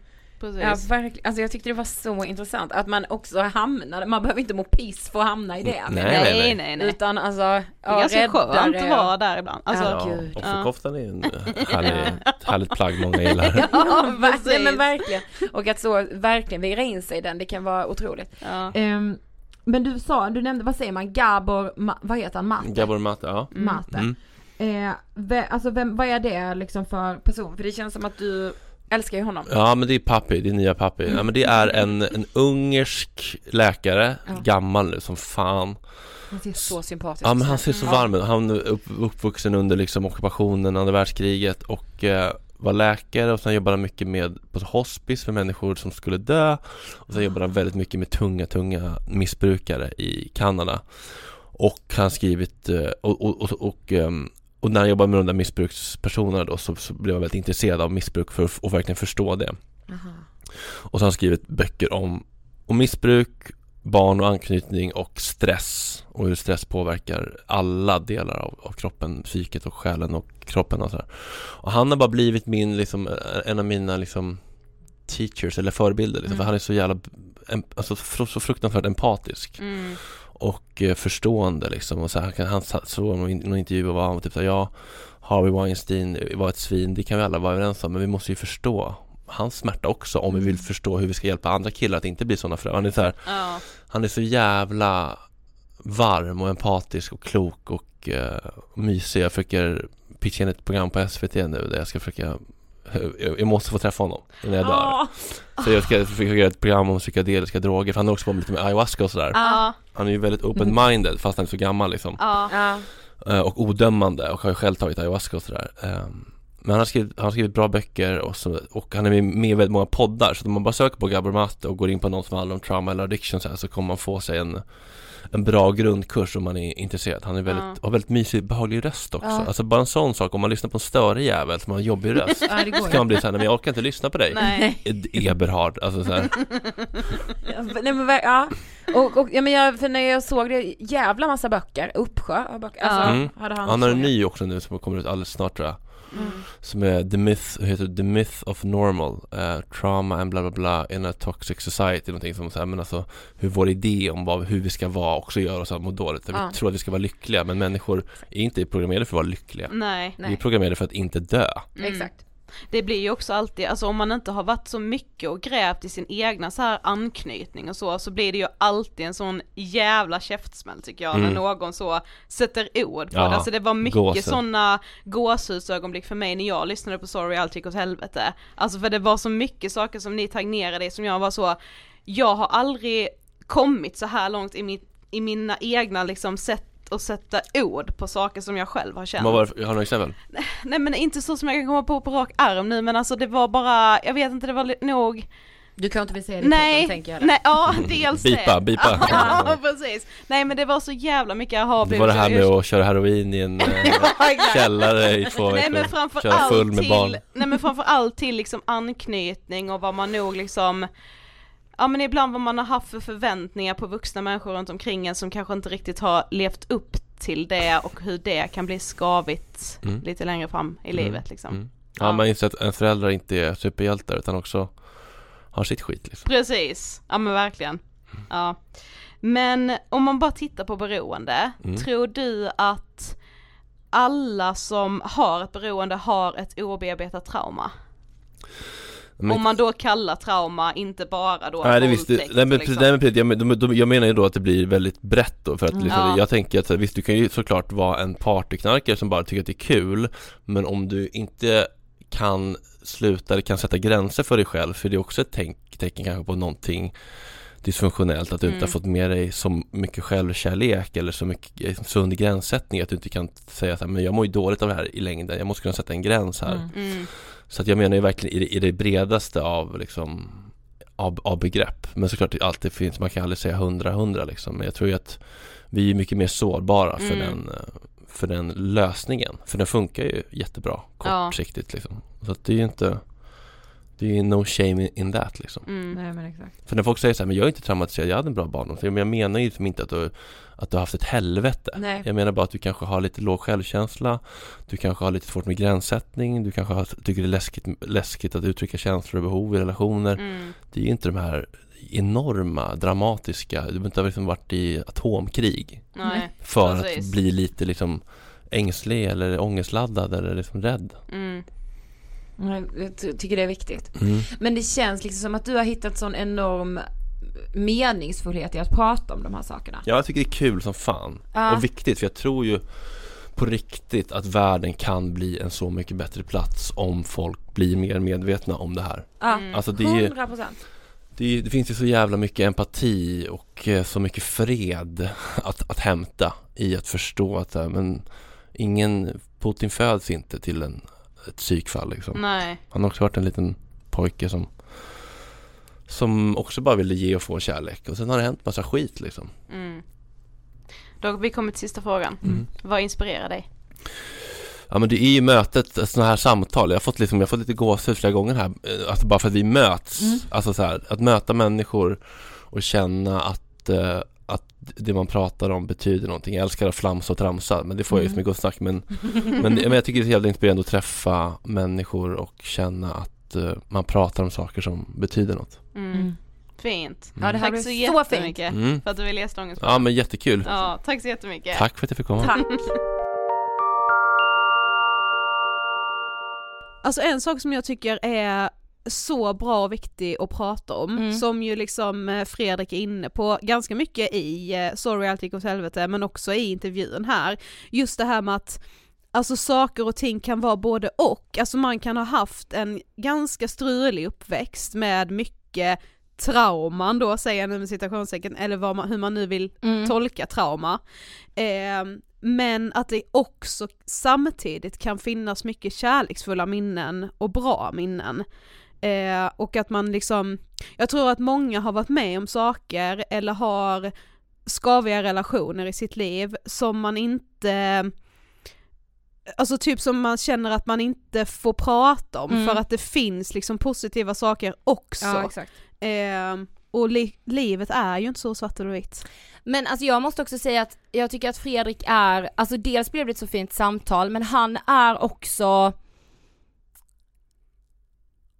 precis. Ja verkligen, alltså jag tyckte det var så intressant att man också hamnade, man behöver inte må piss för att hamna i det. Nej, nej, nej, nej, nej. Utan alltså, Det är ja, ganska skönt att och- vara där ibland. Alltså, Ja, Ja, offerkoftan är en härlig, härligt plagg många gillar Ja, ver- precis. nej, men verkligen. Och att så verkligen vira in sig i den, det kan vara otroligt. ja. Ehm, men du sa, du nämnde, vad säger man, Gabor, Ma, vad heter han, Mate? Gabor Mate, ja Mate. mm. Eh, ve, alltså vem, vad är det liksom för person? För det känns som att du älskar ju honom. Ja men det är Papi, det är nya Papi. Ja, men det är en, en ungersk läkare, Ja. gammal nu som fan. Han ser så sympatisk Ja men ut. han ser så varm ut. Han är upp, uppvuxen under liksom ockupationen, andra världskriget och eh, var läkare och sen jobbade han mycket med på hospice för människor som skulle dö. Och sen jobbade han väldigt mycket med tunga, tunga missbrukare i Kanada. Och han skrivit, eh, och, och, och, och, ehm, och när han jobbade med de där missbrukspersonerna då så, så blev jag väldigt intresserad av missbruk för att och verkligen förstå det. Aha. Och så har han skrivit böcker om, om missbruk, barn och anknytning och stress och hur stress påverkar alla delar av, av kroppen, psyket och själen och kroppen och sådär. Och han har bara blivit min, liksom, en av mina liksom teachers eller förebilder liksom, Mm. för han är så jävla, alltså så fruktansvärt empatisk Mm. Och eh, förstående liksom och så här, han, såg någon, intervju och var han typ så här, ja Harvey Weinstein var ett svin, det kan vi alla vara överens om men vi måste ju förstå hans smärta också om vi vill förstå hur vi ska hjälpa andra killar att inte bli sådana förövare. Han är så här, Ja. han är så jävla varm och empatisk och klok och uh, mysig. Jag försöker pitcha in ett program på SVT nu där jag ska försöka jag måste få träffa honom innan jag dör. Ah, Så jag ska försöka göra ett program om psykedeliska droger för han har också på med lite med ayahuasca och sådär. Ja. Han är ju väldigt open-minded fast han är så gammal liksom. Ja. ja. Eh, och odömande och har ju själv tagit ayahuasca och sådär Ehm, Men han har, skrivit, han har skrivit bra böcker och, så, och han är med, i väldigt många poddar så om man bara söker på Gabor Mate och går in på någon som handlar om trauma eller addiction så, här, så kommer man få sig en en bra grundkurs om man är intresserad. Han är väldigt, Ja. har väldigt mysig, behaglig röst också. Ja. Alltså bara en sån sak, om man lyssnar på en störig jävel som har en jobbig röst ja, så kan man bli såhär, nej men jag orkar inte lyssna på dig. Nej. Eberhard, alltså såhär. Nej men ja, och, och ja, men jag, för när jag såg det, jävla massa böcker, uppsjö av böcker, alltså, Mm. hade han Han har en ny också nu som kommer ut alldeles snart tror jag. Mm. Som är The Myth, heter The Myth of Normal eh, Trauma and bla bla bla in a toxic society Någonting som säger men alltså Hur vår idé om vad, hur vi ska vara också gör oss att må dåligt Ja. Vi tror att vi ska vara lyckliga men människor är inte programmerade för att vara lyckliga Nej. Vi är programmerade för att inte dö Mm. Det blir ju också alltid, alltså om man inte har varit så mycket och grävt i sin egna så här anknytning och så, så blir det ju alltid en sån jävla käftsmäll tycker jag, Mm. när någon så sätter ord på Ja, det. Alltså det var mycket gåsen. sådana gåshusögonblick för mig när jag lyssnade på Sorry allt gick åt helvete. Alltså för det var så mycket saker som ni tangerade i som jag var så, jag har aldrig kommit så här långt i, mitt, i mina egna liksom sätt att sätta ord på saker som jag själv har känt. Vad var det, har du några exempel? Nej men inte så som jag kan komma på på rak arm nu men alltså det var bara, jag vet inte det var nog Du kan inte vill säga det Nej, podden, tänker jag. där. nej, ja dels Bipa, det. bipa. Ja precis. Nej men det var så jävla mycket aha Det var det här med att köra heroin i en eh, källare i två Nej men veckor framför Köra allt full med till, nej men framför allt till liksom anknytning och vad man nog liksom Ja men ibland vad man har haft för förväntningar på vuxna människor runt omkring en som kanske inte riktigt har levt upp till det och hur det kan bli skavigt Mm. lite längre fram i Mm, livet liksom. mm. Ja, man inser att en förälder inte är superhjältar utan också har sitt skit liksom Precis, ja men verkligen. Ja. Men om man bara tittar på beroende, Mm. tror du att alla som har ett beroende har ett obearbetat trauma? Men- Om man då kallar trauma inte bara då Nej, det visst, nej, men, liksom. nej, men precis, jag, men- de- jag menar ju då att det blir väldigt brett då för att Mm. liksom, Ja. jag tänker att så här, visst du kan ju såklart vara en partyknarkare som bara tycker att det är kul Men om du inte kan sluta eller kan sätta gränser för dig själv för det är också ett tänk, tecken kanske på någonting dysfunktionellt att du inte Mm. har fått med dig så mycket självkärlek eller så mycket eh, sund gränssättning att du inte kan säga så här, men jag mår ju dåligt av det här i längden, jag måste kunna sätta en gräns här Mm. Mm. så att jag menar ju verkligen i det, i det bredaste av liksom av, av begrepp Men såklart det alltid finns, man kan aldrig säga hundra hundra liksom Men jag tror ju att vi är mycket mer sårbara för Mm. den eh, för den lösningen För den funkar ju jättebra Ja. kortsiktigt liksom Så att det är ju inte Det är ju no shame in, that liksom Mm. Nej men exakt. För när folk säger så här, men jag är inte traumatiserad, jag hade en bra barndom Så jag jag menar ju liksom inte att du, att du har haft ett helvete Nej. Jag menar bara att du kanske har lite låg självkänsla Du kanske har lite svårt med gränssättning Du kanske har, tycker det är läskigt, läskigt att uttrycka känslor och behov i relationer Mm. Det är ju inte de här enorma, dramatiska Du behöver inte ha liksom varit i atomkrig Nej, För precis. att bli lite liksom ängslig eller ångestladdad eller liksom rädd Mm. Jag ty- tycker det är viktigt. mm. Men det känns liksom som att du har hittat sån enorm meningsfullhet i att prata om de här sakerna. Ja, jag tycker det är kul som fan Ja. och viktigt för jag tror ju på riktigt att världen kan bli en så mycket bättre plats om folk blir mer medvetna om det här. Ja, Mm. Alltså det är ju, 100 procent. det, är, det finns ju så jävla mycket empati och eh, så mycket fred att, att hämta i att förstå att eh, men ingen, Putin föds inte till en, ett psykfall liksom. Nej, Han har också varit en liten pojke som som också bara ville ge och få kärlek och sen har det hänt massa skit liksom. mm. Då har vi kommit till sista frågan. Mm. Vad inspirerar dig? Ja men det är ju mötet, sådana här samtal, jag har fått, liksom, jag har fått lite gåshud flera gånger här, eh, alltså bara för att vi möts, Mm. alltså så här, att möta människor och känna att, eh, att det man pratar om betyder någonting. Jag älskar att flamsa och tramsa, men det får jag ju så Mm. mycket gott snack, men, men, men jag tycker det är jävligt inspirerande att träffa människor och känna att eh, man pratar om saker som betyder något. Mm. Mm. Fint. Ja det här Tack så så, jättemycket. Mm. för att du ville gästa Ångest Ja men jättekul. Ja, tack så jättemycket. Tack för att jag fick komma. Tack. Alltså en sak som jag tycker är så bra och viktig att prata om, Mm. som ju liksom eh, Fredrik är inne på ganska mycket i eh, Sorry allt gick åt helvete, men också i intervjun här. Just det här med att Alltså saker och ting kan vara både och, alltså man kan ha haft en ganska strulig uppväxt med mycket trauman då, säger jag nu med citationstecken, eller vad man, hur man nu vill Mm. tolka trauma. Eh, men att det också samtidigt kan finnas mycket kärleksfulla minnen och bra minnen. Eh, och att man liksom, jag tror att många har varit med om saker eller har skaviga relationer i sitt liv som man inte Alltså typ som man känner att man inte får prata om Mm. för att det finns liksom positiva saker också. Ja exakt. Eh, och li- livet är ju inte så svart eller vitt. Men alltså jag måste också säga att jag tycker att Fredrik är, alltså dels blev det ett så fint samtal men han är också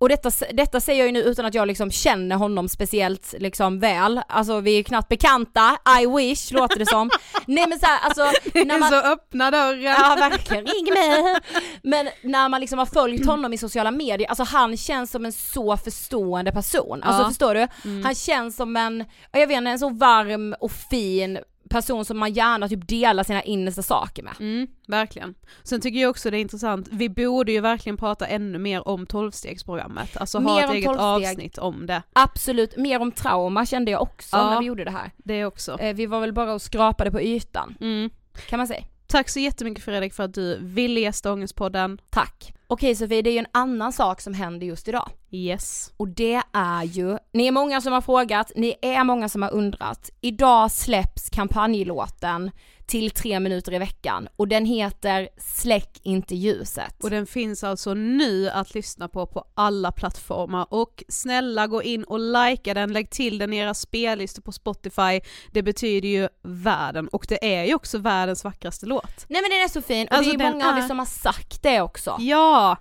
och detta, detta säger jag ju nu utan att jag liksom känner honom speciellt liksom väl, alltså vi är ju knappt bekanta, I wish låter det som. Nej men såhär alltså, när man... Så öppna dörren. Ja verkligen, ring mig! Men när man liksom har följt honom i sociala medier, alltså han känns som en så förstående person. Alltså Ja. förstår du? Mm. Han känns som en, jag vet inte, en så varm och fin person som man gärna typ delar sina innersta saker med. Mm, verkligen. Sen tycker jag också det är intressant, vi borde ju verkligen prata ännu mer om tolvstegsprogrammet, alltså ha Mer ett om eget 12-steg. avsnitt om det. Absolut, mer om trauma kände jag också Ja. när vi gjorde det här. Det också. Eh, vi var väl bara och skrapade på ytan, Mm. kan man säga. Tack så jättemycket Fredrik för att du ville gästa Ångestpodden. Tack. Okej Sofie, det är ju en annan sak som händer just idag. Yes. Och det är ju, ni är många som har frågat, ni är många som har undrat. Idag släpps kampanjlåten till tre minuter i veckan och den heter Släck inte ljuset. Och den finns alltså nu att lyssna på på alla plattformar och snälla gå in och likea den, lägg till den i era spellistor på Spotify. Det betyder ju världen och det är ju också världens vackraste låt. Nej men den är så fin och Alltså, det är många av er är- som har sagt det också. Ja!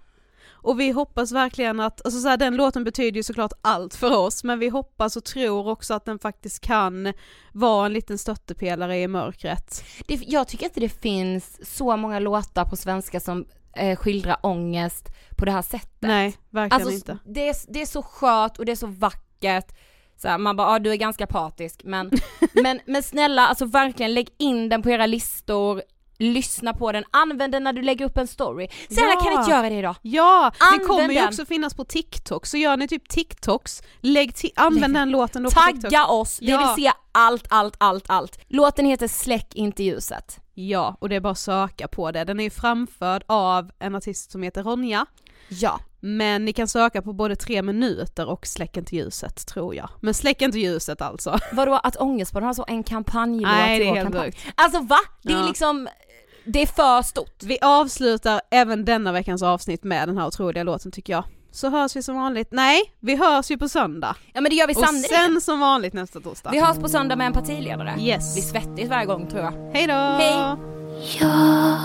Och vi hoppas verkligen att, alltså så här, den låten betyder ju såklart allt för oss, men vi hoppas och tror också att den faktiskt kan vara en liten stöttepelare i mörkret. Det, jag tycker inte det finns så många låtar på svenska som eh, skildrar ångest på det här sättet. Nej, verkligen Alltså inte. det är, det är så skört och det är så vackert. Så här, man bara, ja du är ganska patisk men, men, men snälla alltså verkligen lägg in den på era listor, lyssna på den, använd den när du lägger upp en story. Snälla Ja. kan ni inte göra det idag? Ja, det Använd kommer ju den. också finnas på TikTok, så gör ni typ TikToks, lägg använd den låten då på TikTok. Tagga oss, vi Ja. vill se allt, allt, allt, allt. Låten heter Släck inte ljuset. Ja, och det är bara att söka på det. Den är ju framförd av en artist som heter Ronja, Ja. men ni kan söka på både tre minuter och Släck inte ljuset tror jag. Men Släck inte ljuset alltså. Vadå att Ångestpodden har så en kampanjlåt Nej, det är helt kampanj? sjukt. Alltså va? Det är Ja. liksom, det är för stort. Vi avslutar även denna veckans avsnitt med den här otroliga låten tycker jag. Så hörs vi som vanligt, nej, vi hörs ju på söndag. Ja men det gör vi Och sannerligen. sen som vanligt nästa torsdag. Vi hörs på söndag med en partiledare. Yes. Det blir svettigt varje gång tror jag. Hej då! Hej. Jag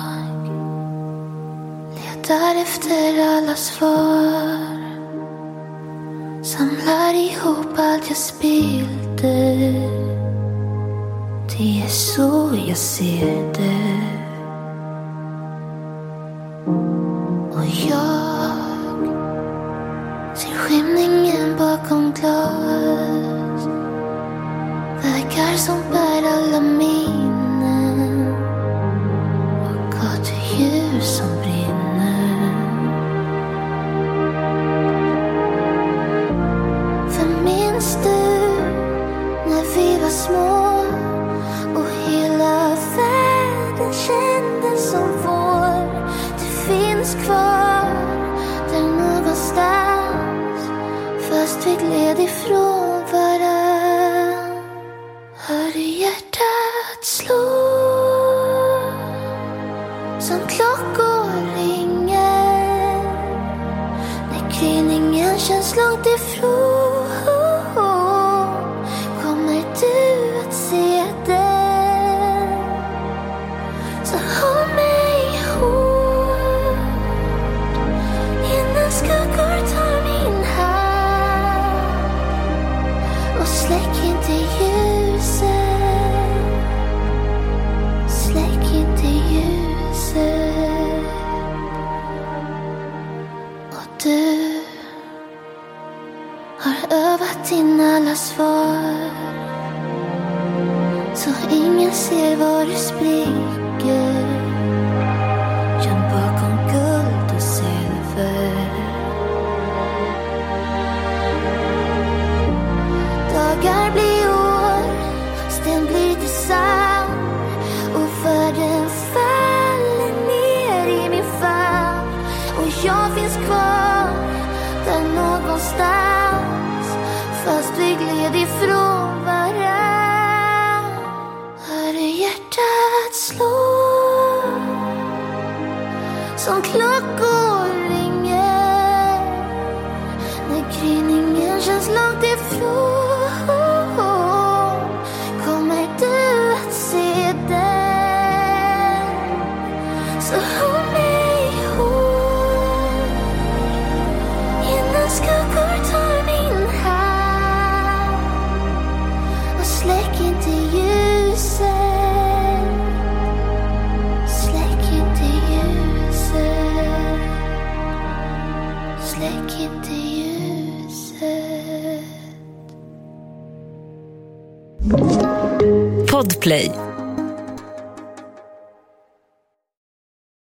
letar efter alla svar. Samlar ihop allt jag spillde Det är så jag ser det. Och jag ser skymningen bakom glas. Vägar som bär alla